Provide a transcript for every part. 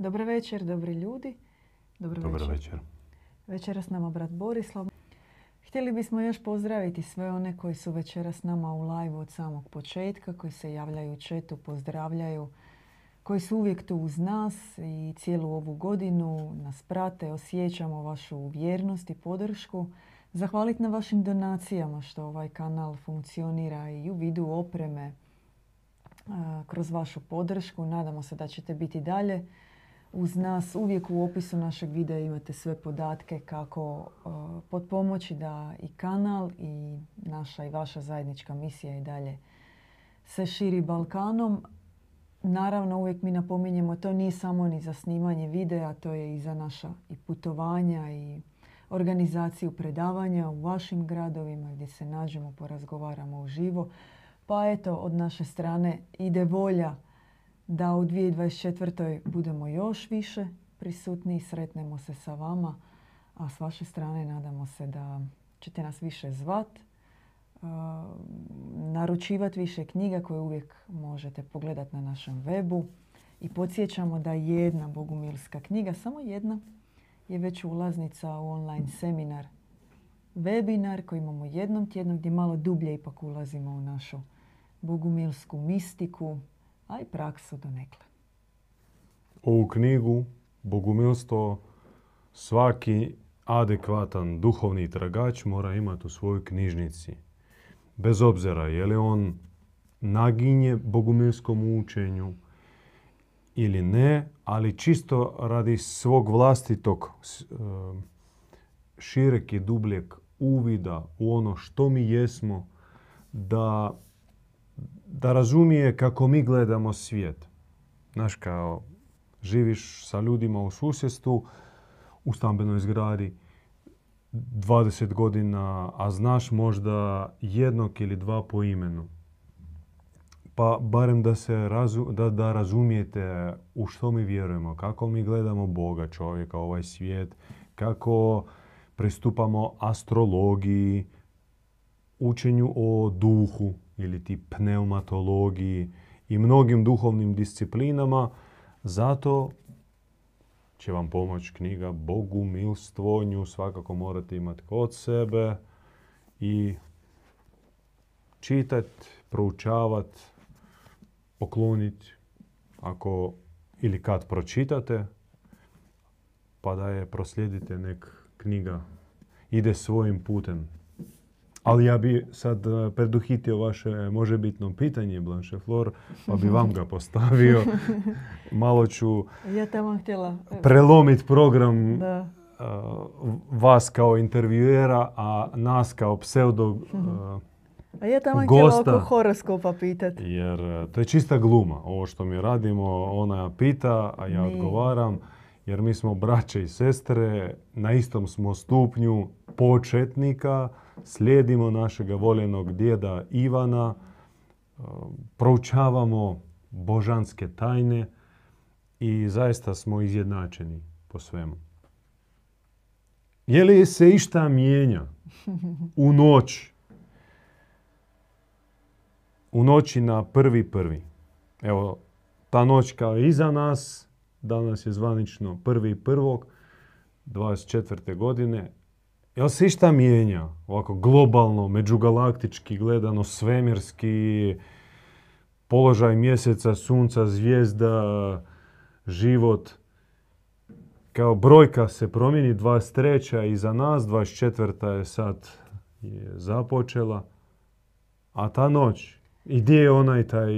Dobro večer, dobri ljudi. Dobro, Dobar večer. večer. Večeras s nama brat Borislav. Htjeli bismo još pozdraviti sve one koji su večeras s nama u live od samog početka, koji se javljaju u četu, pozdravljaju, koji su uvijek tu uz nas i cijelu ovu godinu nas prate, osjećamo vašu vjernost i podršku. Zahvaliti na vašim donacijama što ovaj kanal funkcionira i u vidu opreme kroz vašu podršku. Nadamo se da ćete biti dalje uz nas. Uvijek u opisu našeg videa imate sve podatke kako a, potpomoći da i kanal i naša i vaša zajednička misija i dalje se širi Balkanom. Naravno, uvijek mi napominjemo, to nije samo ni za snimanje videa, to je i za naša i putovanja i organizaciju predavanja u vašim gradovima gdje se nađemo, porazgovaramo uživo. Pa eto, od naše strane ide volja da u 2024. budemo još više prisutni sretnemo se sa vama. A s vaše strane nadamo se da ćete nas više zvat, naručivati više knjiga koje uvijek možete pogledati na našem webu. I podsjećamo da jedna bogumilska knjiga, samo jedna, je već ulaznica u online seminar, webinar koji imamo jednom tjednom gdje malo dublje ipak ulazimo u našu bogumilsku mistiku, a i praksu donekle. Ovu knjigu, Bogumilstvo, svaki adekvatan duhovni tragač mora imati u svojoj knjižnici. Bez obzira je li on naginje bogumilskom učenju ili ne, ali čisto radi svog vlastitog s- e, šireg i dubljeg uvida u ono što mi jesmo, da, da razumije kako mi gledamo svijet. Znaš, kao živiš sa ljudima u susjedstvu, u stambenoj zgradi, 20 godina, a znaš možda jednog ili dva po imenu. Pa barem da, se razu, da, da razumijete u što mi vjerujemo, kako mi gledamo Boga, čovjeka, ovaj svijet, kako pristupamo astrologiji, učenju o duhu ili ti pneumatologiji i mnogim duhovnim disciplinama. Zato će vam pomoći knjiga Bogumilstvo. Nju svakako morate imati kod sebe i čitat, proučavat, pokloniti ako ili kad pročitate, pa da je proslijedite nek knjiga ide svojim putem. Ali ja bi sad eh, preduhitio vaše možebitno pitanje, Blanche Flor, pa bi vam ga postavio. Malo ću Ja tamo htjela... evo, prelomiti program Da. eh, vas kao intervjuera, a nas kao pseudo... eh, A ja tamo htjela Gosta. oko horoskopa pitati. jer to je čista gluma. Ovo što mi radimo, ona pita, a ja Mi- odgovaram. Jer mi smo braće i sestre, na istom smo stupnju početnika, slijedimo našega voljenog djeda Ivana, eh, proučavamo božanske tajne i zaista smo izjednačeni po svemu. Je li se išta mijenja u noć? U noći na prvi prvi. Evo, ta noć kao je iza nas, danas je zvanično prvi prvog, 24. godine. Jel se išta mijenja? Ovako globalno, međugalaktički gledano, svemirski, položaj mjeseca, sunca, zvijezda, život. Kao brojka se promijeni, 23. je iza nas, 24. je sad je započela. A ta noć, i gdje je onaj taj,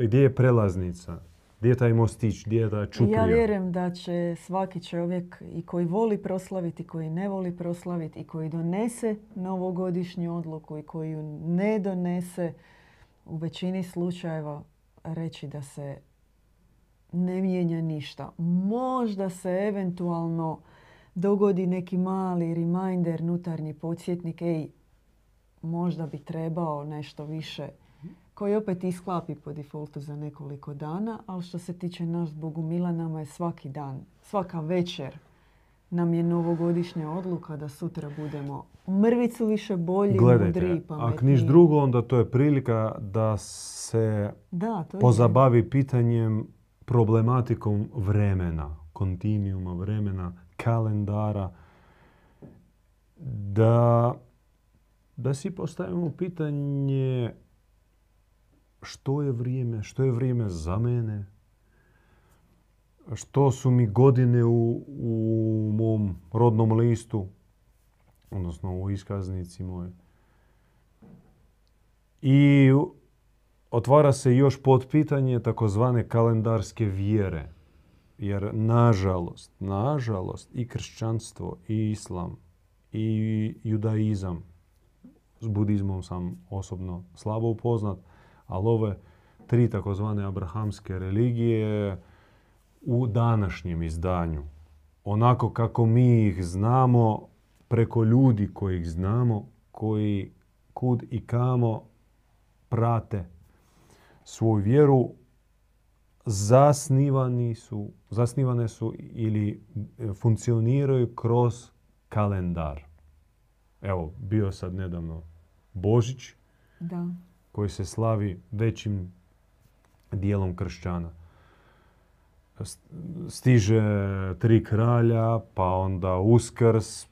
gdje je prelaznica? Gdje je taj mostić, gdje je ta čuprija? Ja vjerujem da će svaki čovjek i koji voli proslaviti, i koji ne voli proslaviti, i koji donese novogodišnju odluku i koji ju ne donese, u većini slučajeva reći da se ne mijenja ništa. Možda se eventualno dogodi neki mali reminder, nutarnji podsjetnik, ej, možda bi trebao nešto više koji opet isklapi po defaultu za nekoliko dana, ali što se tiče nas Bogumila, nama je svaki dan, svaka večer nam je novogodišnja odluka da sutra budemo mrvicu više bolji, mudriji, pametniji. ako niš drugo, onda to je prilika da se Da, to je pozabavi pitanjem problematikom vremena, kontinuuma vremena, kalendara, da, da si postavimo pitanje što je vrijeme, što je vrijeme za mene, što su mi godine u, u mom rodnom listu, odnosno u iskaznici moje. I otvara se još pod pitanje takozvane kalendarske vjere. Jer nažalost, nažalost i kršćanstvo i islam i judaizam, s budizmom sam osobno slabo upoznat, ali ove tri takozvane abrahamske religije u današnjem izdanju, onako kako mi ih znamo, preko ljudi koji ih znamo, koji kud i kamo prate svoju vjeru, zasnivani su, zasnivane su ili funkcioniraju kroz kalendar. Evo, bio sad nedavno Božić, Da. Koji se slavi većim dijelom kršćana. Stiže tri kralja, pa onda Uskrs,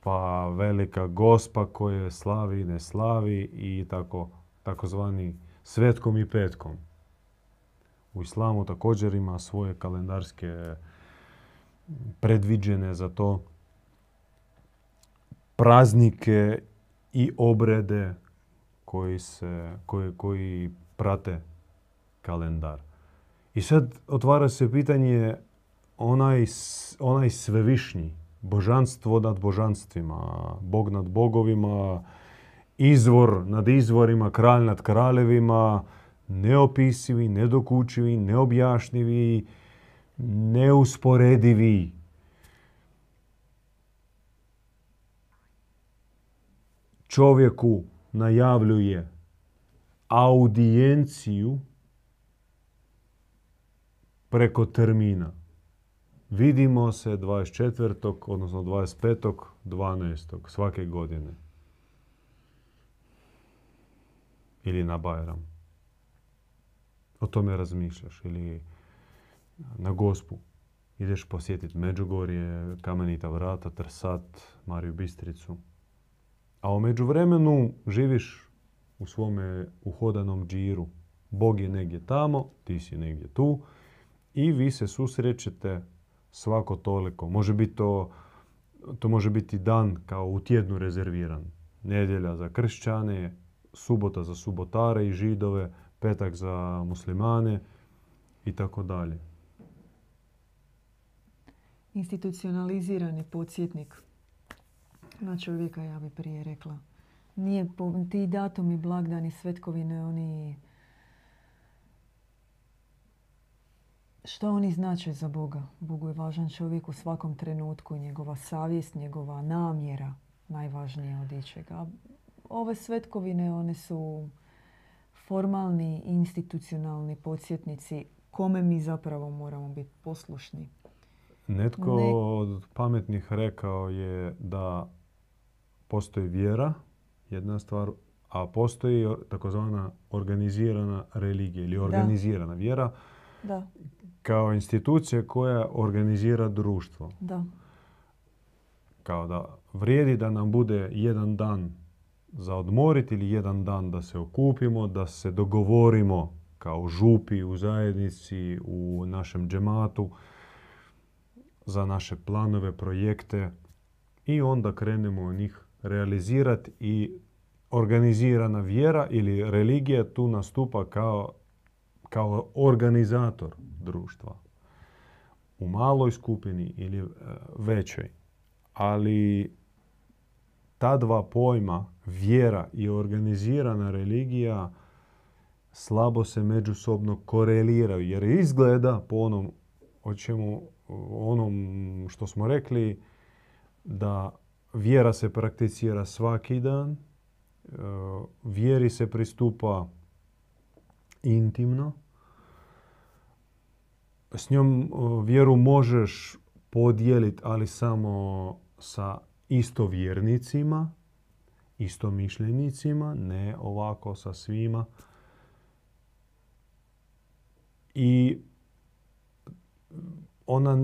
pa Velika Gospa koje slavi, ne slavi i tako, takozvani svetkom i petkom. U islamu također ima svoje kalendarske predviđene za to praznike i obrede koji, se, koji, koji prate kalendar. I sad otvara se pitanje onaj, onaj svevišnji, božanstvo nad božanstvima, bog nad bogovima, izvor nad izvorima, kralj nad kraljevima, neopisivi, nedokučivi, neobjašnjivi, neusporedivi. Čovjeku najavljuje audijenciju preko termina. Vidimo se 24. odnosno 25. 12. svake godine. Ili na Bajram. O tome razmišljaš. Ili na Gospu. Ideš posjetiti Međugorje, Kamenita vrata, Trsat, Mariju Bistricu. A u međuvremenu živiš u svome uhodanom džiru. Bog je negdje tamo, ti si negdje tu i vi se susrećete svako toliko. Može biti to, to može biti dan kao u tjednu rezerviran. Nedjelja za kršćane, subota za subotare i židove, petak za muslimane i tako dalje. Institucionalizirani podsjetnik na čovjeka, ja bi prije rekla. Nije po, ti datumi, blagdani, svetkovine, oni... Što oni znače za Boga? Bogu je važan čovjek u svakom trenutku, njegova savjest, njegova namjera najvažnija od ičega. Ove svetkovine, one su formalni, institucionalni podsjetnici kome mi zapravo moramo biti poslušni. Netko Ne- od pametnih rekao je da postoji vjera, jedna stvar, a postoji takozvana organizirana religija ili organizirana vjera Da, kao institucija koja organizira društvo. da. Kao da vrijedi da nam bude jedan dan za odmoriti ili jedan dan da se okupimo, da se dogovorimo kao župi u zajednici, u našem džematu za naše planove, projekte i onda krenemo njih realizirati i organizirana vjera ili religija tu nastupa kao, kao organizator društva u maloj skupini ili e, većoj. Ali ta dva pojma, vjera i organizirana religija, slabo se međusobno koreliraju. Jer izgleda po onom, o čemu, onom što smo rekli, da vjera se prakticira svaki dan, e, vjeri se pristupa intimno, s njom e, vjeru možeš podijeliti, ali samo sa istovjernicima, istomišljenicima, ne ovako sa svima. I ona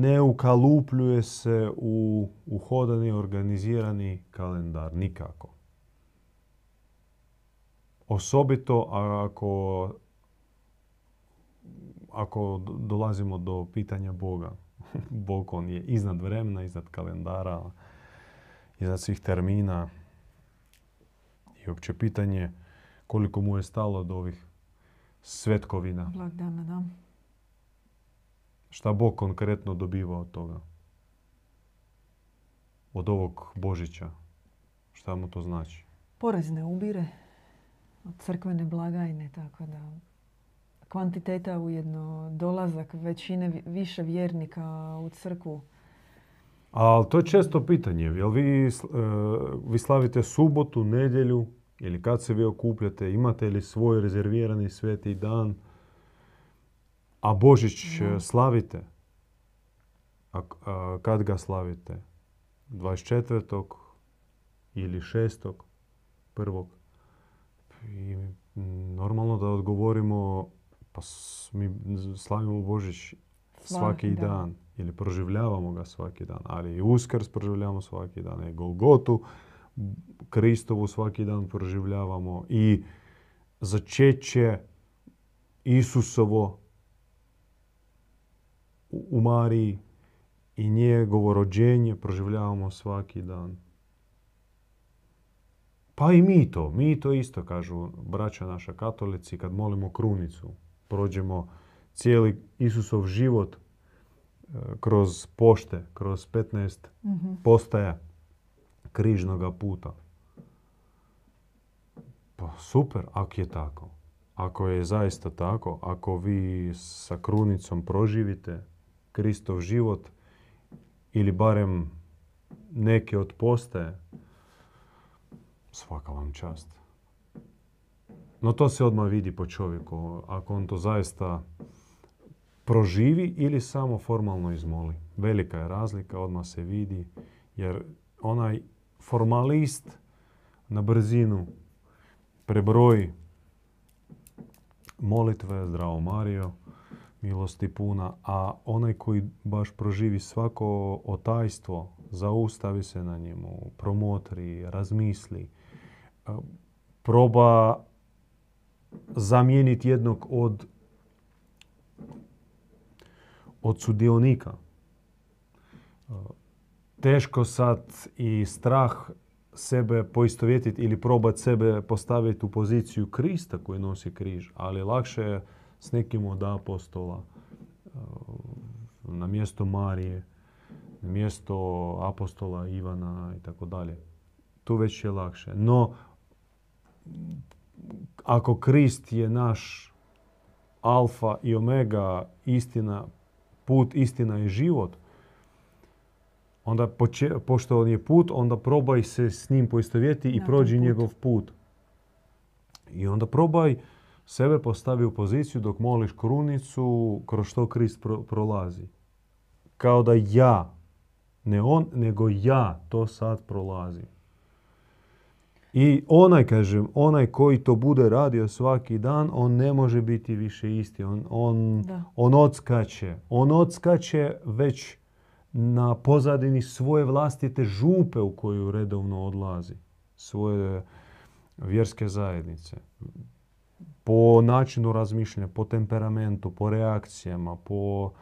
ne ukalupljuje se u uhodani, organizirani kalendar. Nikako. Osobito ako, ako dolazimo do pitanja Boga. Bog on je iznad vremena, iznad kalendara, iznad svih termina. I uopće pitanje koliko mu je stalo od ovih svetkovina. Blagdana, da. Šta Bog konkretno dobiva od toga? Od ovog Božića. Šta mu to znači? Porez ne ubire od crkvene blagajne, tako da kvantiteta ujedno dolazak većine više vjernika u crkvu. Ali to je često pitanje. Jel vi, e, vi slavite subotu, nedjelju ili kad se vi okupljate? Imate li svoj rezervirani sveti dan? A Božić e, slavite? A, kad ga slavite? 24. ili 6. prvog? I normalno da odgovorimo pa mi slavimo Božić svaki, dan. Ili proživljavamo ga svaki dan. Ali i Uskrs proživljavamo svaki dan. I Golgotu Kristovu svaki dan proživljavamo. I začeće Isusovo u Mariji i njegovo rođenje proživljavamo svaki dan. Pa i mi to, mi to isto kažu braća naša katolici kad molimo krunicu prođemo cijeli Isusov život e, kroz pošte, kroz 15 mm postaja križnoga puta. Pa super, ako je tako. Ako je zaista tako, ako vi sa krunicom proživite Kristov život ili barem neke od postaje, svaka vam čast. No to se odmah vidi po čovjeku, ako on to zaista proživi ili samo formalno izmoli. Velika je razlika, odmah se vidi, jer onaj formalist na brzinu prebroji molitve, zdravo Mario, milosti puna, a onaj koji baš proživi svako otajstvo, zaustavi se na njemu, promotri, razmisli, proba zamijeniti jednog od, od sudionika. Teško sad i strah sebe poistovjetiti ili probati sebe postaviti u poziciju Krista koji nosi križ, ali lakše je s nekim od apostola na mjesto Marije, na mjesto apostola Ivana i tako dalje. Tu već je lakše. No, ako Krist je naš alfa i omega, istina, put, istina i život, onda pošto on je put, onda probaj se s njim poistovjeti i prođi njegov put. I onda probaj sebe postavi u poziciju dok moliš krunicu kroz što Krist prolazi. Kao da ja, ne on, nego ja to sad prolazim. I onaj, kažem, onaj koji to bude radio svaki dan, on ne može biti više isti. On, on, on odskače. On odskače već na pozadini svoje vlastite župe u koju redovno odlazi. Svoje vjerske zajednice. Po načinu razmišljanja, po temperamentu, po reakcijama, po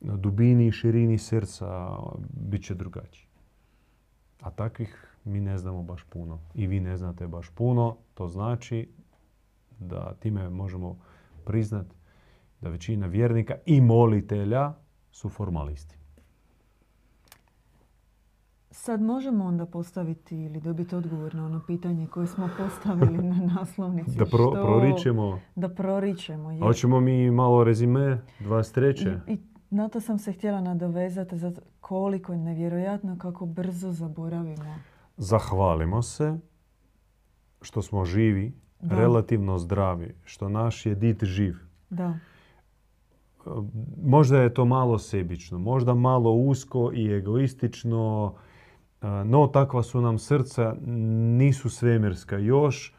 dubini i širini srca bit će drugačiji. A takvih mi ne znamo baš puno i vi ne znate baš puno, to znači da time možemo priznat da većina vjernika i molitelja su formalisti. Sad možemo onda postaviti ili dobiti odgovor na ono pitanje koje smo postavili na naslovnici. Da pro, proričemo. Da proričemo. A hoćemo mi malo rezime 23. I, I na to sam se htjela nadovezati za koliko je nevjerojatno kako brzo zaboravimo zahvalimo se što smo živi, relativno zdravi, što naš je dit živ. Da. Možda je to malo sebično, možda malo usko i egoistično, no takva su nam srca, nisu svemirska još.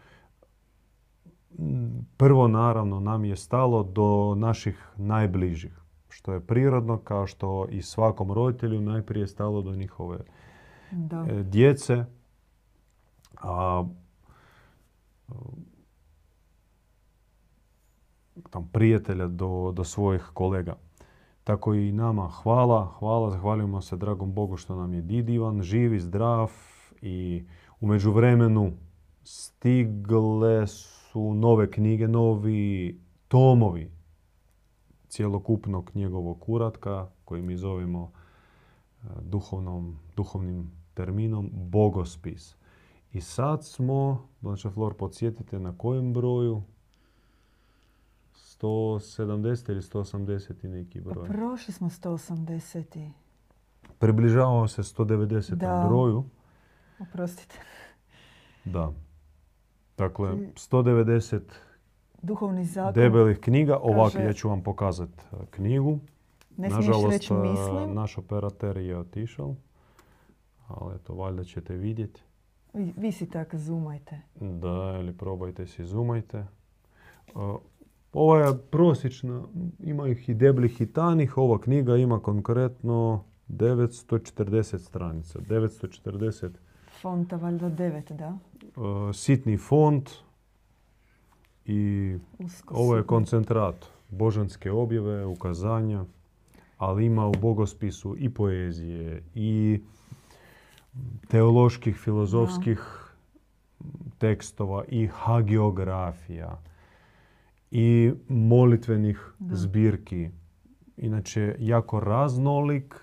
Prvo naravno nam je stalo do naših najbližih, što je prirodno, kao što i svakom roditelju najprije stalo do njihove Da. e, djece, a tam prijatelja do, do svojih kolega. Tako i nama hvala, hvala, zahvaljujemo se dragom Bogu što nam je did Ivan živ i zdrav i u međuvremenu stigle su nove knjige, novi tomovi cjelokupnog njegovog uratka koji mi zovemo e, duhovnom, duhovnim terminom bogospis. I sad smo, Blancha Flor, podsjetite na kojem broju? 170 ili 180 i neki Pa broj. prošli smo 180. Približavamo se 190. Da. broju. Oprostite. Da. Dakle, Mm. 190 Duhovni zakon. debelih knjiga. Ovako, ja ću vam pokazati knjigu. Ne smiješ Nažalost, reći a, mislim. naš operater je otišao. Ali eto, valjda ćete vidjeti. Vi, vi si tak zoomajte. Da, ili probajte si, zoomajte. Ova je prosječna, ima ih i debljih i tanih. Ova knjiga ima konkretno 940 stranica. 940 Fonta valjda 9, da? uh, sitni font i Usko ovo je koncentrat božanske objave, ukazanja, ali ima u bogospisu i poezije i teoloških, filozofskih tekstova i hagiografija i molitvenih Da. zbirki. Inače, jako raznolik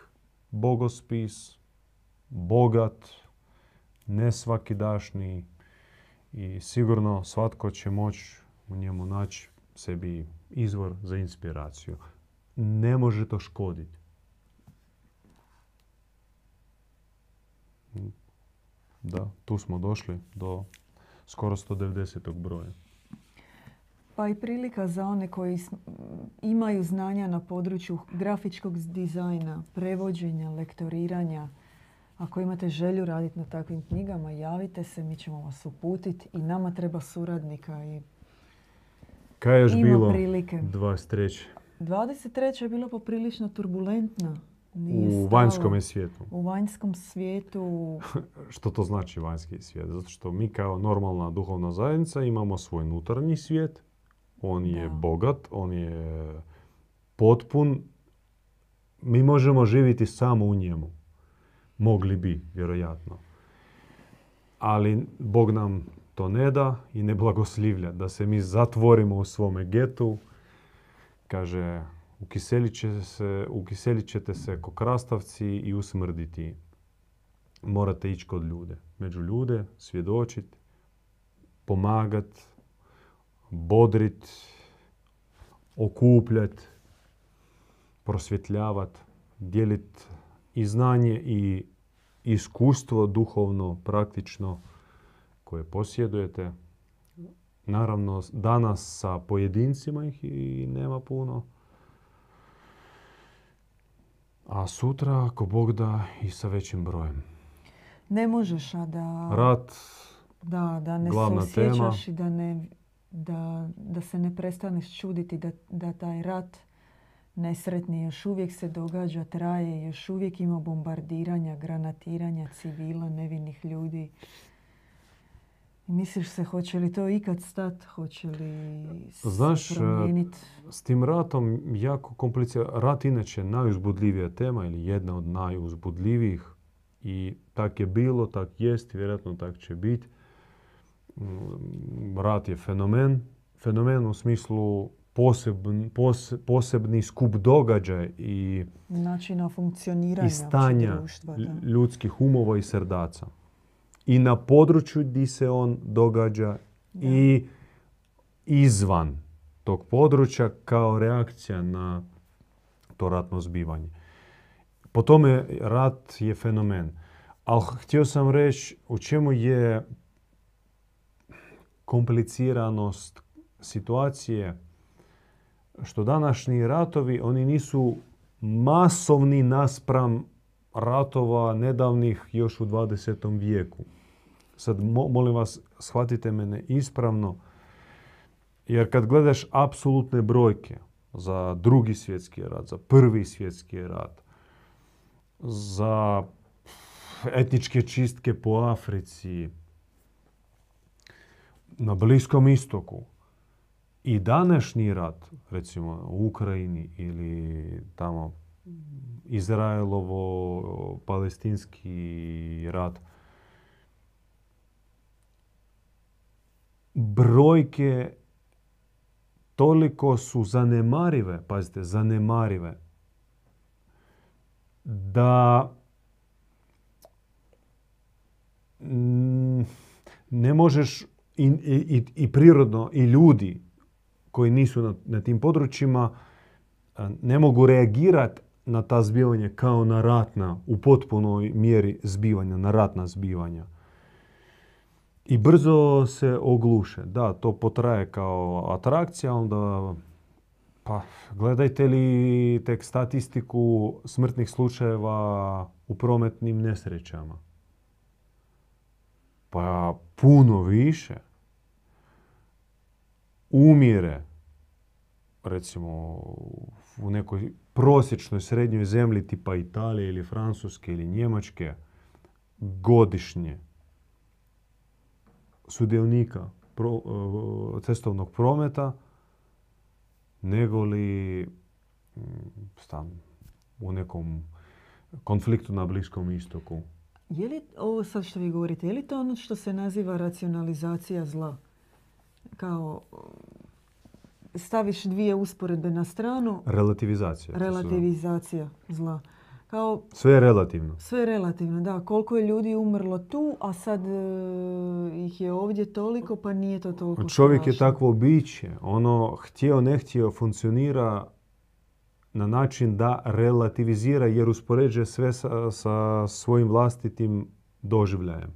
bogospis, bogat, nesvakidašnji i sigurno svatko će moći u njemu naći sebi izvor za inspiraciju. Ne može to škoditi. Da, tu smo došli do skoro 190. broja. Pa i prilika za one koji imaju znanja na području grafičkog dizajna, prevođenja, lektoriranja. Ako imate želju raditi na takvim knjigama, javite se, mi ćemo vas uputiti i nama treba suradnika i Kaj je još ima bilo prilike. 23. 23. je bilo poprilično turbulentna. Nije u stalo. vanjskom svijetu? U vanjskom svijetu Što to znači vanjski svijet? Zato što mi kao normalna duhovna zajednica imamo svoj unutarnji svijet. On je Da. bogat, on je potpun. Mi možemo živjeti samo u njemu. Mogli bi, vjerojatno. Ali Bog nam to ne da i ne blagoslivlja. Da se mi zatvorimo u svome getu. Kaže, ukiselit, će se, ukiselit ćete se ko krastavci i usmrditi morate ići kod ljude. Među ljude, svjedočit, pomagat, bodrit, okupljat, prosvjetljavat, dijelit i znanje i iskustvo duhovno, praktično koje posjedujete. Naravno, danas sa pojedincima ih i nema puno. A sutra, ako Bog da, i sa većim brojem. ne možeš, a da... Rat, Da, da ne se osjećaš tema. i da, ne, da, da se ne prestaneš čuditi da, da taj rat nesretni još uvijek se događa, traje, još uvijek ima bombardiranja, granatiranja civila, nevinih ljudi. Misliš se hoće li to ikad stat, hoće li se Znaš, e, promijenit? s tim ratom jako komplicirano. Rat inače najuzbudljivija tema ili jedna od najuzbudljivijih i tak je bilo, tak jest, vjerojatno tak će biti. Mm, Rat je fenomen. Fenomen u smislu posebn, pose- posebni skup događaj i, Načina funkcioniranja i stanja društva. Da. ljudskih umova i srdaca. I na području gdje se on događa Da. i izvan tog područja kao reakcija na to ratno zbivanje. Po tome rat je fenomen. Ali htio sam reći u čemu je kompliciranost situacije što današnji ratovi, oni nisu masovni naspram ratova nedavnih još u 20. vijeku. Sad, mo- molim vas, shvatite mene ispravno, jer kad gledaš apsolutne brojke, za drugi svjetski rat, za prvi svjetski rat, za etničke čistke po Africi, na Bliskom istoku. I današnji rat, recimo u Ukrajini ili tamo Izraelovo-palestinski rat, brojke toliko su zanemarive, pazite, zanemarive, da ne možeš i, i, i prirodno i ljudi koji nisu na, na tim područjima ne mogu reagirati na ta zbivanja kao na ratna, u potpunoj mjeri zbivanja, na ratna zbivanja. I brzo se ogluše. Da, to potraje kao atrakcija, onda pa gledajte li tek statistiku smrtnih slučajeva u prometnim nesrećama. Pa puno više umire recimo u nekoj prosječnoj srednjoj zemlji tipa Italije ili Francuske ili Njemačke godišnje sudionika pro, e, cestovnog prometa nego li stan, u nekom konfliktu na Bliskom istoku. Je li ovo sad što vi govorite, je li to ono što se naziva racionalizacija zla? Kao staviš dvije usporedbe na stranu. Relativizacija. Relativizacija zla. Kao, sve je relativno. Sve je relativno, da. Koliko je ljudi umrlo tu, a sad e, ih je ovdje toliko, pa nije to toliko Čovjek je takvo biće. Ono, htio, ne htio, funkcionira na način da relativizira jer uspoređuje sve sa, sa svojim vlastitim doživljajem.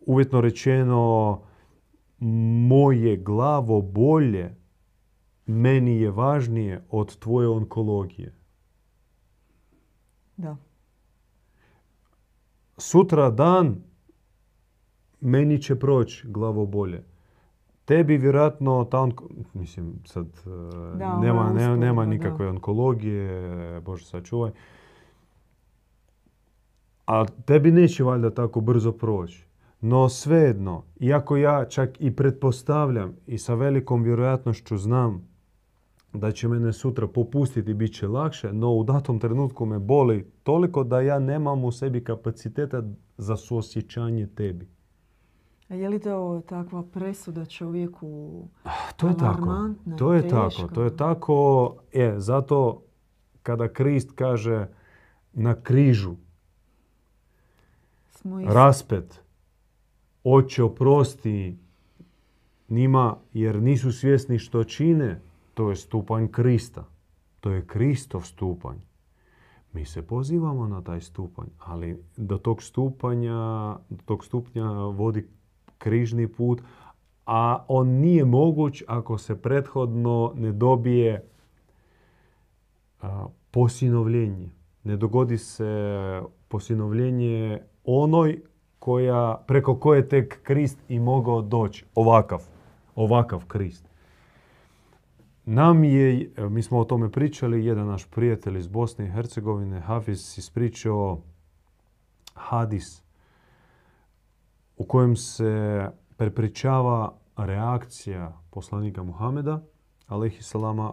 Uvjetno rečeno, moje glavo bolje meni je važnije od tvoje onkologije. Da. Sutra dan meni će proći glavobolje. Tebi vjerojatno ta mislim sad e, nema, nema nikakve onkologije, Bože sačuvaj. A tebi neće valjda tako brzo proći. No svejedno, iako ja čak i pretpostavljam i sa velikom vjerojatnošću znam da će mene sutra popustiti, bit će lakše, no u datom trenutku me boli toliko da ja nemam u sebi kapaciteta za suosjećanje tebi. A je li to takva presuda čovjeku ah, To je tako. To je tako. To je tako. E, zato kada Krist kaže na križu raspet, oče oprosti njima jer nisu svjesni što čine, to je stupanj Krista. To je Kristov stupanj. Mi se pozivamo na taj stupanj, ali do tog stupanja, do tog stupnja vodi križni put, a on nije moguć ako se prethodno ne dobije posinovljenje. Ne dogodi se posinovljenje onoj koja, preko koje tek Krist i mogao doći. Ovakav, ovakav Krist. Nam je, mi smo o tome pričali, jedan naš prijatelj iz Bosne i Hercegovine, Hafiz, ispričao hadis u kojem se prepričava reakcija poslanika Muhameda, alaihi salama,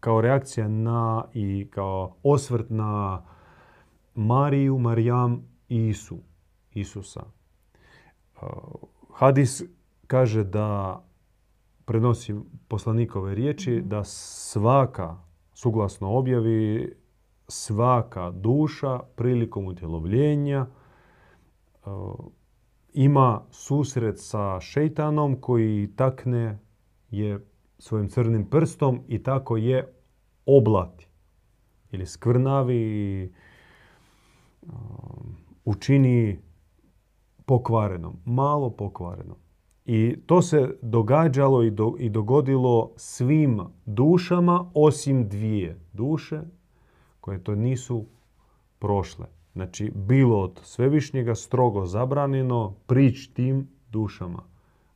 kao reakcija na i kao osvrt na Mariju, Marijam i Isu, Isusa. Uh, hadis kaže da prenosi poslanikove riječi mhm. da svaka, suglasno objavi, svaka duša prilikom utjelovljenja ima susret sa šeitanom koji takne je svojim crnim prstom i tako je oblati ili skvrnavi i e, učini pokvarenom, malo pokvarenom. I to se događalo i, do, i dogodilo svim dušama osim dvije duše koje to nisu prošle. Znači, bilo od svevišnjega strogo zabranjeno prić tim dušama.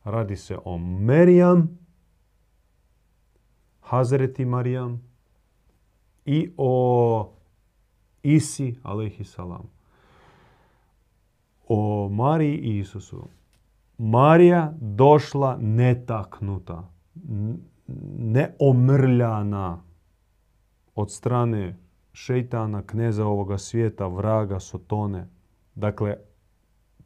Radi se o Merijam Hazreti Marijam i o Isi, alaihi salam. O Mariji i Isusu. Marija došla netaknuta, neomrljana od strane šeitana, kneza ovoga svijeta, vraga, sotone. Dakle,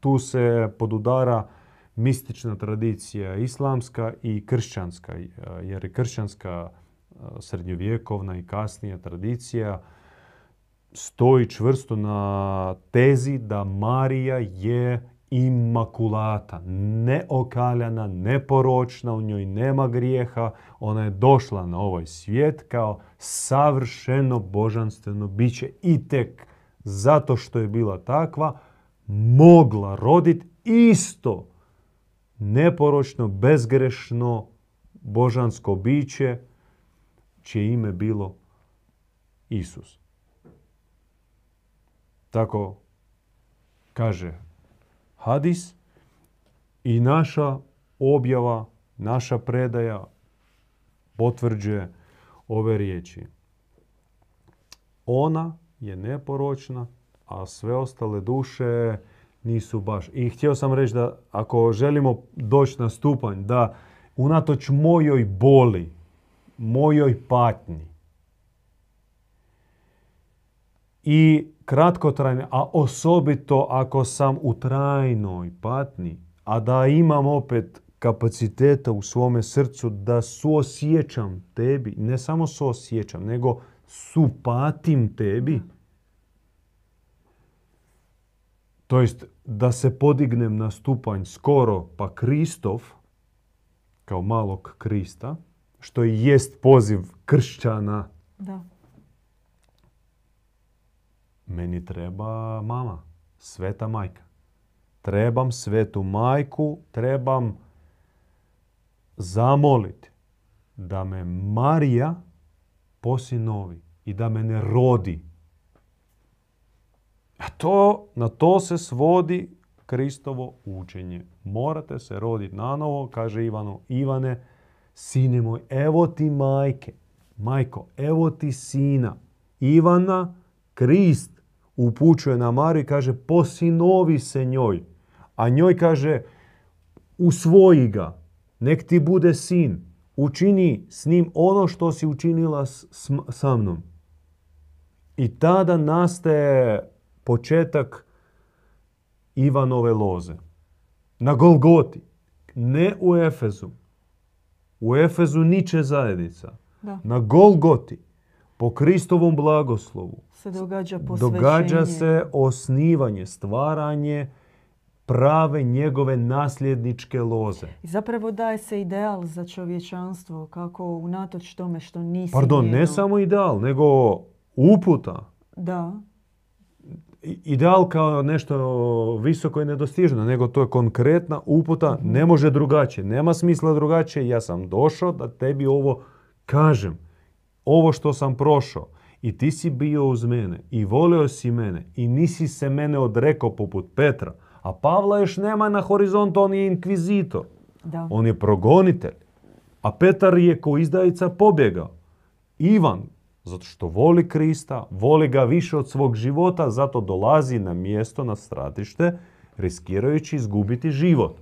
tu se podudara mistična tradicija islamska i kršćanska, jer je kršćanska srednjovjekovna i kasnija tradicija stoji čvrsto na tezi da Marija je imakulata, neokaljana, neporočna, u njoj nema grijeha. Ona je došla na ovaj svijet kao savršeno božanstveno biće i tek zato što je bila takva mogla roditi isto neporočno, bezgrešno božansko biće čije ime bilo Isus. Tako kaže hadis i naša objava, naša predaja potvrđuje ove riječi. Ona je neporočna, a sve ostale duše nisu baš. I htio sam reći da ako želimo doći na stupanj da unatoč mojoj boli, mojoj patnji i kratkotrajne, a osobito ako sam u trajnoj patnji, a da imam opet kapaciteta u svome srcu da suosjećam tebi, ne samo suosjećam, nego supatim tebi, to jest da se podignem na stupanj skoro pa Kristov, kao malog Krista, što i jest poziv kršćana. Da meni treba mama, sveta majka. Trebam svetu majku, trebam zamoliti da me Marija posinovi i da me ne rodi. A to, na to se svodi Kristovo učenje. Morate se roditi na novo, kaže Ivanu. Ivane, sine moj, evo ti majke. Majko, evo ti sina. Ivana, Krist upućuje na Mariju i kaže posinovi se njoj. A njoj kaže usvoji ga, nek ti bude sin. Učini s njim ono što si učinila sa mnom. I tada nastaje početak Ivanove loze. Na Golgoti. Ne u Efezu. U Efezu niče zajednica. Na Golgoti po Kristovom blagoslovu se događa Događa se osnivanje, stvaranje prave njegove nasljedničke loze. I zapravo daje se ideal za čovječanstvo, kako unatoč tome što nisi Pardon, ne samo ideal, nego uputa. Da. Ideal kao nešto visoko i nedostižno, nego to je konkretna uputa, mhm. ne može drugačije, nema smisla drugačije, ja sam došao da tebi ovo kažem ovo što sam prošao i ti si bio uz mene i volio si mene i nisi se mene odrekao poput Petra. A Pavla još nema na horizontu, on je inkvizitor. Da. On je progonitelj. A Petar je ko izdajica pobjegao. Ivan, zato što voli Krista, voli ga više od svog života, zato dolazi na mjesto, na stratište, riskirajući izgubiti život.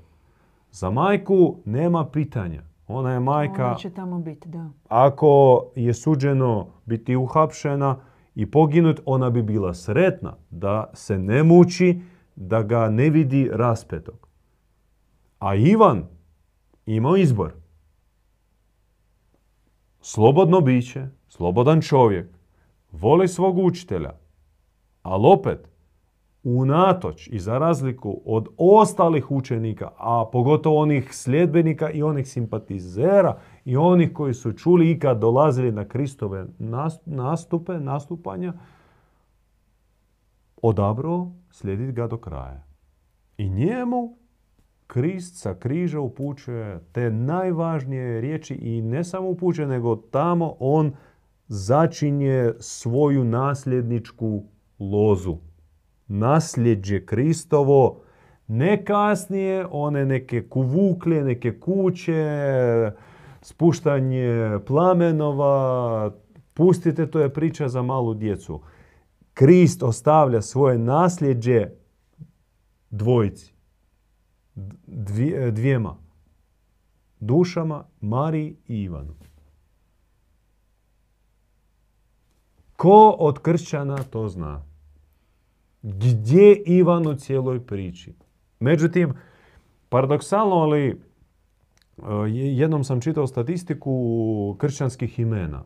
Za majku nema pitanja. Ona je majka... Ona će tamo biti, da. Ako je suđeno biti uhapšena i poginut, ona bi bila sretna da se ne muči, da ga ne vidi raspetog. A Ivan imao izbor. Slobodno biće, slobodan čovjek, voli svog učitelja, ali opet unatoč i za razliku od ostalih učenika, a pogotovo onih sljedbenika i onih simpatizera i onih koji su čuli i kad dolazili na Kristove nastupe, nastupanja, odabrao slijediti ga do kraja. I njemu Krist sa križa upućuje te najvažnije riječi i ne samo upućuje, nego tamo on začinje svoju nasljedničku lozu nasljeđe Kristovo, ne kasnije one neke kuvuklje, neke kuće, spuštanje plamenova, pustite, to je priča za malu djecu. Krist ostavlja svoje nasljeđe dvojici, dvijema, dušama, Mariji i Ivanu. Ko od kršćana to zna? Gdje Ivan u cijeloj priči? Međutim, paradoksalno, ali e, jednom sam čitao statistiku kršćanskih imena.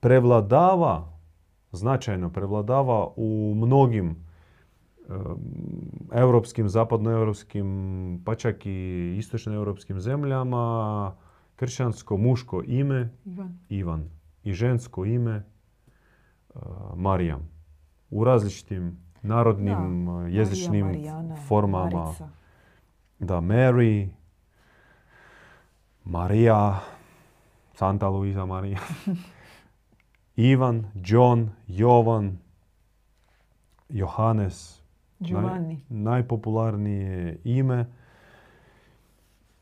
Prevladava, značajno prevladava u mnogim e, europskim, zapadnoeuropskim, pa čak i istočnoeuropskim zemljama kršćansko muško ime Ivan. Ivan i žensko ime uh, Marijam. U različitim narodnim Da, uh, jezičnim Marija, Marijana, formama. Marica. Da, Mary, Marija, Santa Luisa Marija, Ivan, John, Jovan, Johannes, naj- najpopularnije ime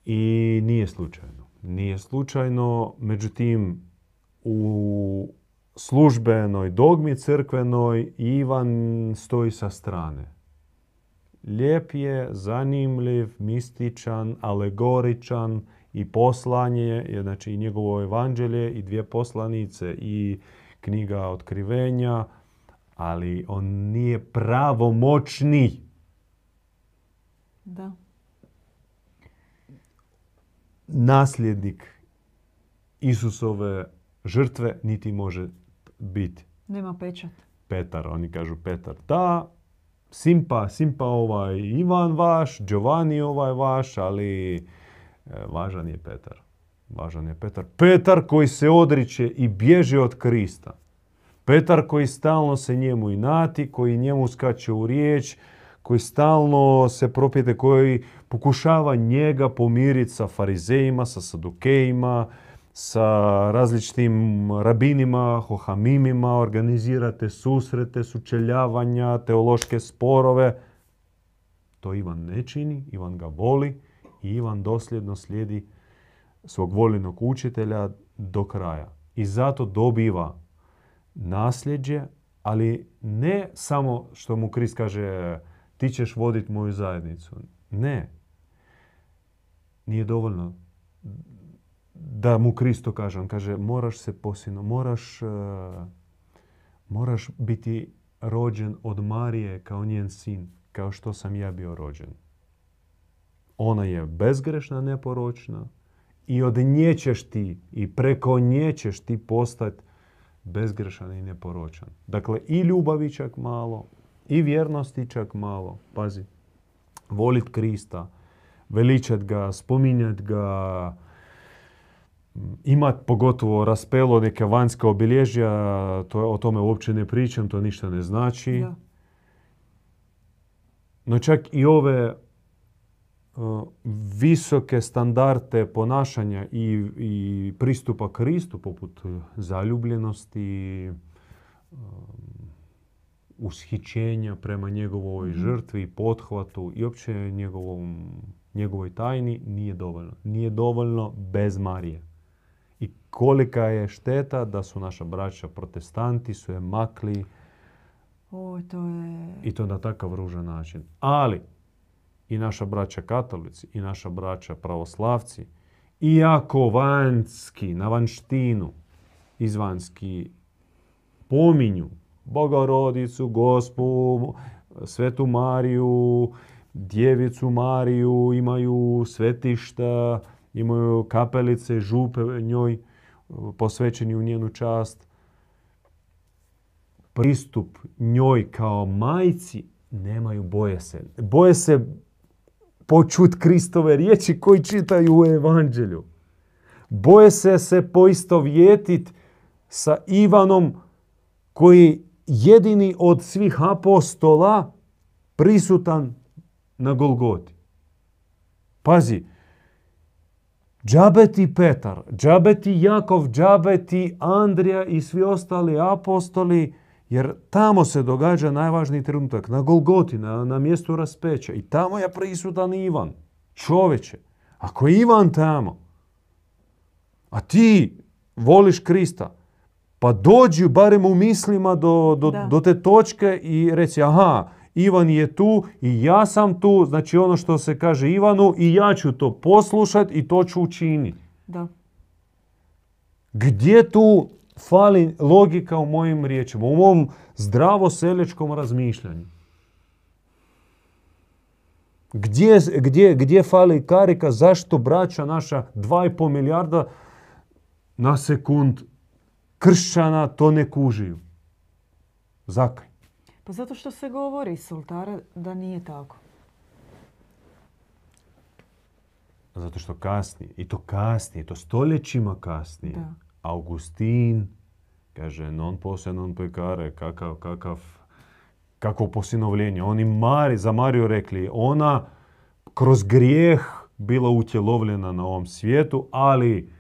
i nije slučajno. Nije slučajno, međutim u službenoj dogmi crkvenoj Ivan stoji sa strane. Lijep je, zanimljiv, mističan, alegoričan i poslanje, je, znači i njegovo evanđelje i dvije poslanice i knjiga otkrivenja, ali on nije pravomoćni. Da. nasljednik Isusove žrtve niti može biti Nema pečat. Petar. Oni kažu Petar. Da, simpa, simpa ovaj Ivan vaš, Giovanni ovaj vaš, ali e, važan je Petar. Važan je Petar. Petar koji se odriče i bježi od Krista. Petar koji stalno se njemu inati, koji njemu skače u riječ, koji stalno se propijete, koji pokušava njega pomiriti sa farizejima, sa sadukejima, sa različitim rabinima, hohamimima, organizirate susrete, sučeljavanja, teološke sporove. To Ivan ne čini, Ivan ga voli i Ivan dosljedno slijedi svog voljenog učitelja do kraja. I zato dobiva nasljeđe, ali ne samo što mu Krist kaže ti ćeš voditi moju zajednicu. Ne. Nije dovoljno da mu Kristo kaže. On kaže moraš se posino, moraš, eh, moraš biti rođen od Marije kao njen sin, kao što sam ja bio rođen. Ona je bezgrešna, neporočna i od nje ćeš ti i preko nje ćeš ti postati bezgrešan i neporočan. Dakle, i ljubavi čak malo, i vjernosti čak malo. Pazi, volit Krista, veličat ga, spominjat ga, imat pogotovo raspelo neke vanjske obilježja, to, o tome uopće ne pričam, to ništa ne znači. Da. No čak i ove uh, visoke standarde ponašanja i, i pristupa Kristu, poput uh, zaljubljenosti, um, ushićenja prema njegovoj Mhm. žrtvi, pothvatu i opće njegovom, njegovoj tajni, nije dovoljno. Nije dovoljno bez Marije. Kolika je šteta da su naša braća protestanti, su je makli O, to je... i to na takav ružan način. Ali i naša braća katolici i naša braća pravoslavci, iako vanjski, na vanštinu, izvanski pominju Bogorodicu, Gospu, Svetu Mariju, Djevicu Mariju, imaju svetišta, imaju kapelice, župe njoj posvećeni u njenu čast. Pristup njoj kao majci nemaju boje se. Boje se počut Kristove riječi koji čitaju u evanđelju. Boje se se poistovjetit sa Ivanom koji jedini od svih apostola prisutan na Golgoti. Pazi, džabe ti Petar, džabe ti Jakov, džabe ti Andrija i svi ostali apostoli, jer tamo se događa najvažniji trenutak, na Golgoti, na, na mjestu raspeća. I tamo je prisutan Ivan, čoveče. Ako je Ivan tamo, A ti voliš Krista. Pa dođi barem u mislima do, do, do te točke i reci aha, Ivan je tu i ja sam tu, znači ono što se kaže Ivanu i ja ću to poslušati i to ću učiniti. Da. Gdje tu fali logika u mojim riječima, u mom zdravo seljačkom razmišljanju? Gdje, gdje, gdje fali karika, zašto braća naša 2,5 milijarda na sekund kršćana to ne kužiju? Zakaj? Pa zato što se govori iz sultara da nije tako. Zato što kasnije, i to kasnije, to stoljećima kasnije, Da. Augustin kaže non posse non pecare, kakav, kakav, kakvo posinovljenje. Oni Mari, za Mariju rekli, ona kroz grijeh bila utjelovljena na ovom svijetu, ali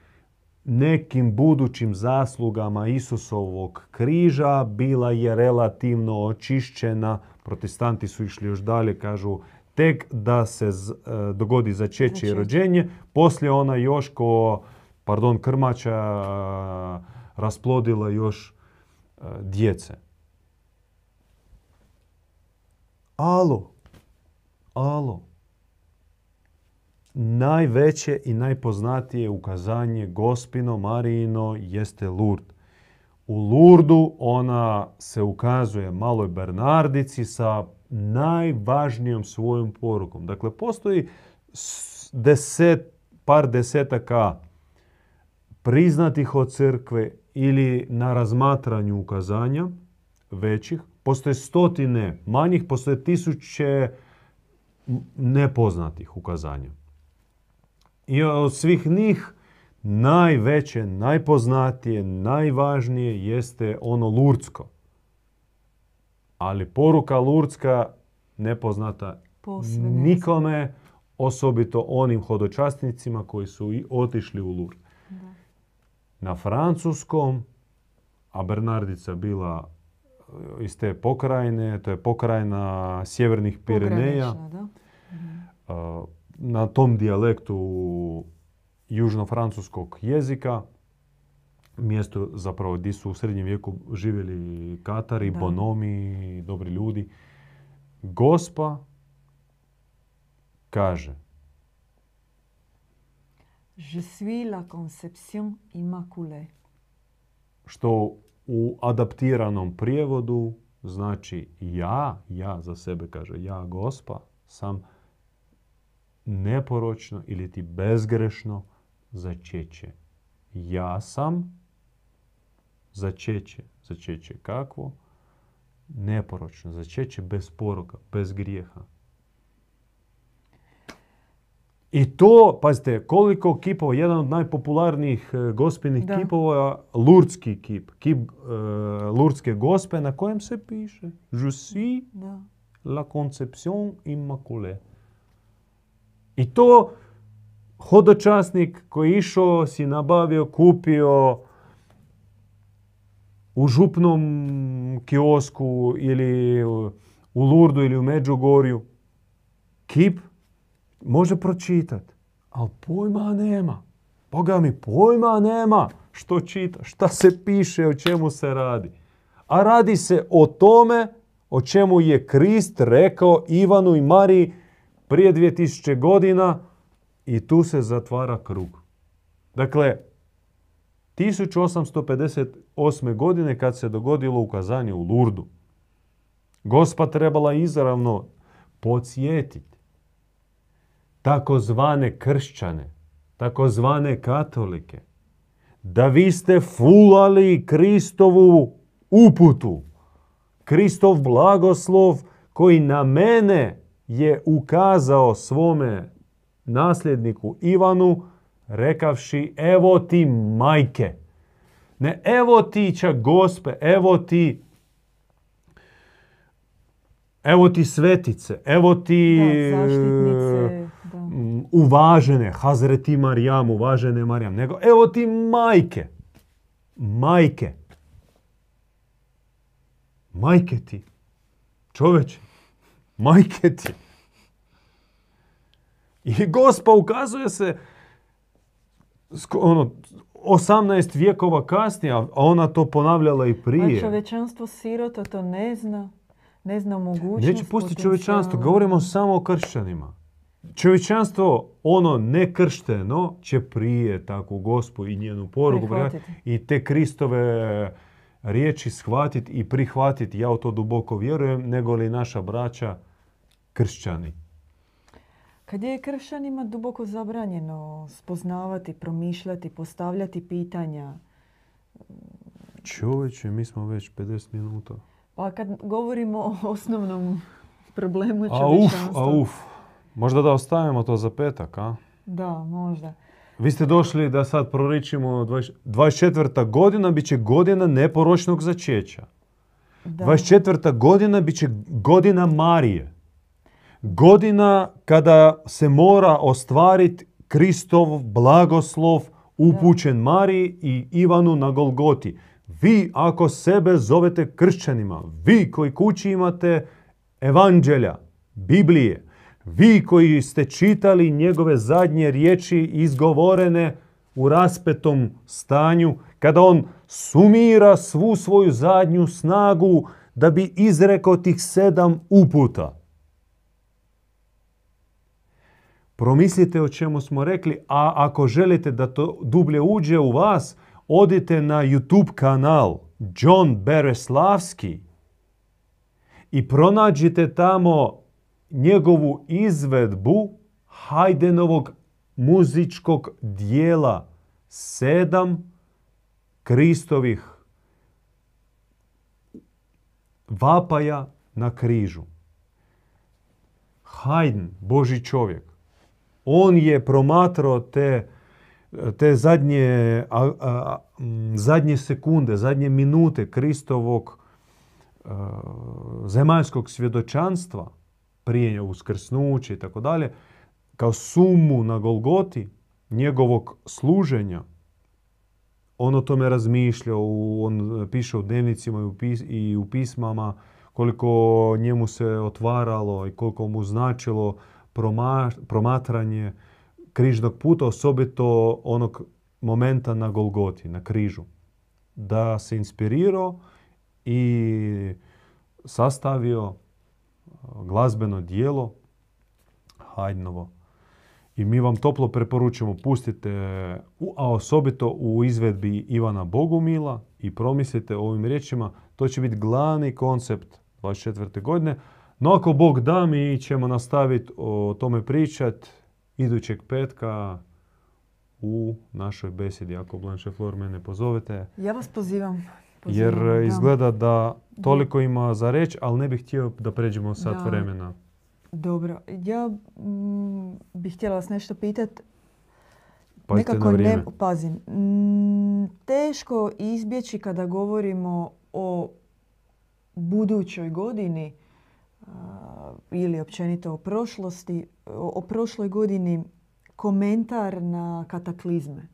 nekim budućim zaslugama Isusovog križa bila je relativno očišćena. Protestanti su išli još dalje, kažu tek da se z- e, dogodi začeće i rođenje, poslije ona još ko, pardon, krmača e, rasplodila još e, djece. Alo, alo, najveće i najpoznatije ukazanje Gospino Marijino jeste Lurd. U Lurdu ona se ukazuje maloj Bernardici sa najvažnijom svojom porukom. Dakle, postoji deset, par desetaka priznatih od crkve ili na razmatranju ukazanja većih. Postoje stotine manjih, postoje tisuće nepoznatih ukazanja. I od svih njih najveće, najpoznatije, najvažnije jeste ono lurdsko. Ali poruka lurdska nepoznata Posve nikome, osobito onim hodočasnicima koji su i otišli u Lurd. Da. Na francuskom, a Bernardica bila e, iz te pokrajine, to je pokrajina sjevernih Pireneja, da. a, na tom dijalektu južno-francuskog jezika, mjesto zapravo gdje su u srednjem vijeku živjeli Katari, Da. Bonomi, dobri ljudi. Gospa kaže, Je suis la conception immaculée. što u adaptiranom prijevodu znači ja, ja za sebe kaže, ja gospa sam neporočno ili ti bezgrešno začeće. Ja sam začeće. Začeće kakvo? Neporočno. Začeće bez poroka, bez grijeha. I to, pazite, koliko kipova, jedan od najpopularnijih e, gospinih Da. kipova Lurdski kip. Kip e, Lurdske gospe na kojem se piše Da. la conception immaculée. I to hodočasnik koji je išao, si nabavio, kupio u župnom kiosku ili u Lurdu ili u Međugorju, kip može pročitati, ali pojma nema. Boga mi, pojma nema što čita, šta se piše, o čemu se radi. A radi se o tome o čemu je Krist rekao Ivanu i Mariji prije 2000 godina i tu se zatvara krug. Dakle, 1858. godine kad se dogodilo ukazanje u Lurdu, Gospa trebala izravno podsjetiti takozvane kršćane, takozvane katolike, da vi ste fulali Kristovu uputu, Kristov blagoslov koji na mene je ukazao svome nasljedniku Ivanu, rekavši evo ti majke. Ne evo ti čak gospe, evo ti evo ti svetice, evo ti Da, uvažene, Hazreti Marijam, uvažene Marijam, nego evo ti majke. Majke. Majke ti. Čoveče. Majke ti. I gospa ukazuje se ono, 18 vijekova kasnije, a ona to ponavljala i A prije. čovječanstvo sirota to ne zna. Ne zna mogućnost. Neće pustiti čovječanstvo, potencijala. govorimo samo o kršćanima. Čovječanstvo, ono nekršteno, će prije takvu gospu i njenu poruku i te Kristove riječi shvatiti i prihvatiti, ja u to duboko vjerujem, nego li naša braća kršćani. Kad je kršćanima duboko zabranjeno spoznavati, promišljati, postavljati pitanja, Čovječe, mi smo već 50 minuta. pa kad govorimo o osnovnom problemu A uf, čovječanstva... a uf. Možda da ostavimo to za petak, a? Da, možda. Vi ste došli da sad proričimo 20 24. godina bit će godina neporočnog začeća. Da. 24. godina bit će godina Marije. Godina kada se mora ostvariti Kristov blagoslov upućen Mariji i Ivanu na Golgoti. Vi ako sebe zovete kršćanima, vi koji kući imate evanđelja, Biblije, vi koji ste čitali njegove zadnje riječi izgovorene u raspetom stanju, kada on sumira svu svoju zadnju snagu da bi izrekao tih sedam uputa. Promislite o čemu smo rekli, a ako želite da to dublje uđe u vas, odite na YouTube kanal John Bereslavski i pronađite tamo njegovu izvedbu Hajdenovog muzičkog dijela sedam Kristovih vapaja na križu. Haydn, Boži čovjek, on je promatrao te, te zadnje, a- a- zadnje sekunde, zadnje minute Kristovog a, zemaljskog svjedočanstva prije uskrsnuće i tako dalje, kao sumu na Golgoti njegovog služenja. On o tome razmišlja, on piše u dnevnicima i u, pismama koliko njemu se otvaralo i koliko mu značilo proma- promatranje križnog puta, osobito onog momenta na Golgoti, na križu. Da se inspirirao i sastavio glazbeno dijelo Haydnovo. I mi vam toplo preporučujemo, pustite, a osobito u izvedbi Ivana Bogumila i promislite o ovim riječima. To će biti glavni koncept 24. godine. No ako Bog da, mi ćemo nastaviti o tome pričat idućeg petka u našoj besedi. Ako Blanche Flor mene pozovete. Ja vas pozivam. Jer da. izgleda da toliko ima za reći, ali ne bih htio da pređemo sat Da. vremena. Dobro. Ja bih htjela vas nešto pitati. Pazite Nekako na vrijeme. ne, pazim, teško izbjeći kada govorimo o budućoj godini a, ili općenito o prošlosti, o, o prošloj godini komentar na kataklizme.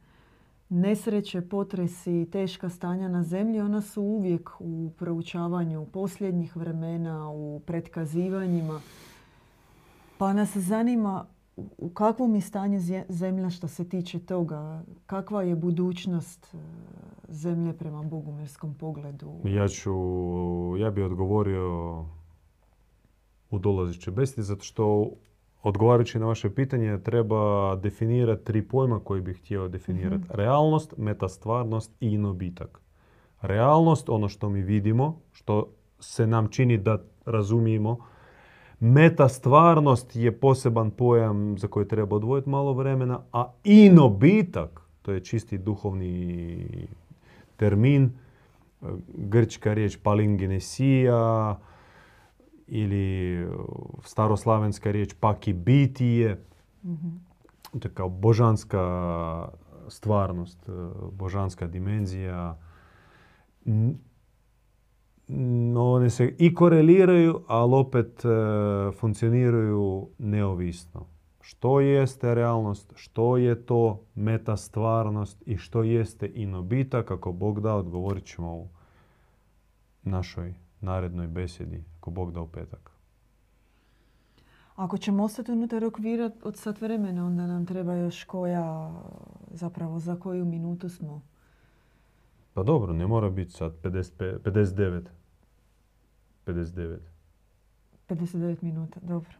Nesreće, potresi, teška stanja na zemlji, ona su uvijek u proučavanju posljednjih vremena, u pretkazivanjima. Pa nas zanima u- kakvom je stanju zemlja što se tiče toga? Kakva je budućnost e, zemlje prema bogumirskom pogledu? Ja ću, ja bi odgovorio u dolazeće besedi, zato što odgovarajući na vaše pitanje treba definirati tri pojma koji bih htio definirati. Realnost, metastvarnost i inobitak. Realnost, ono što mi vidimo, što se nam čini da razumijemo. Metastvarnost je poseban pojam za koji treba odvojiti malo vremena, a inobitak, to je čisti duhovni termin, grčka riječ palingenesija ili uh, staroslavenska riječ pakibitije. To je kao božanska stvarnost, uh, božanska dimenzija. No, one se i koreliraju, ali opet uh, funkcioniraju neovisno. Što jeste realnost, što je to metastvarnost i što jeste inobitak, ako Bog da, odgovorit ćemo u našoj narednoj besedi, ako Bog da u petak. Ako ćemo ostati unutar okvira od sat vremena, onda nam treba još koja, zapravo za koju minutu smo. Pa dobro, ne mora biti sad 55, 59. 59. 59 minuta, dobro.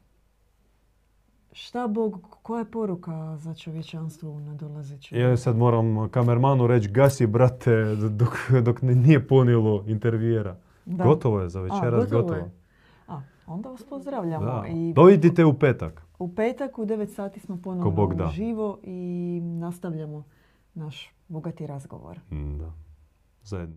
Šta Bog, koja je poruka za čovječanstvo u nadolazećem? Ja sad moram kamermanu reći, gasi brate, dok, dok ne- nije ponijelo intervjera. Da. Gotovo je za večeras, gotovo gotovo. je. A, onda vas pozdravljamo. Da. I Dojdite u petak. u petak u 9 sati smo ponovno živo i nastavljamo naš bogati razgovor. Mm, Da. Zajedno.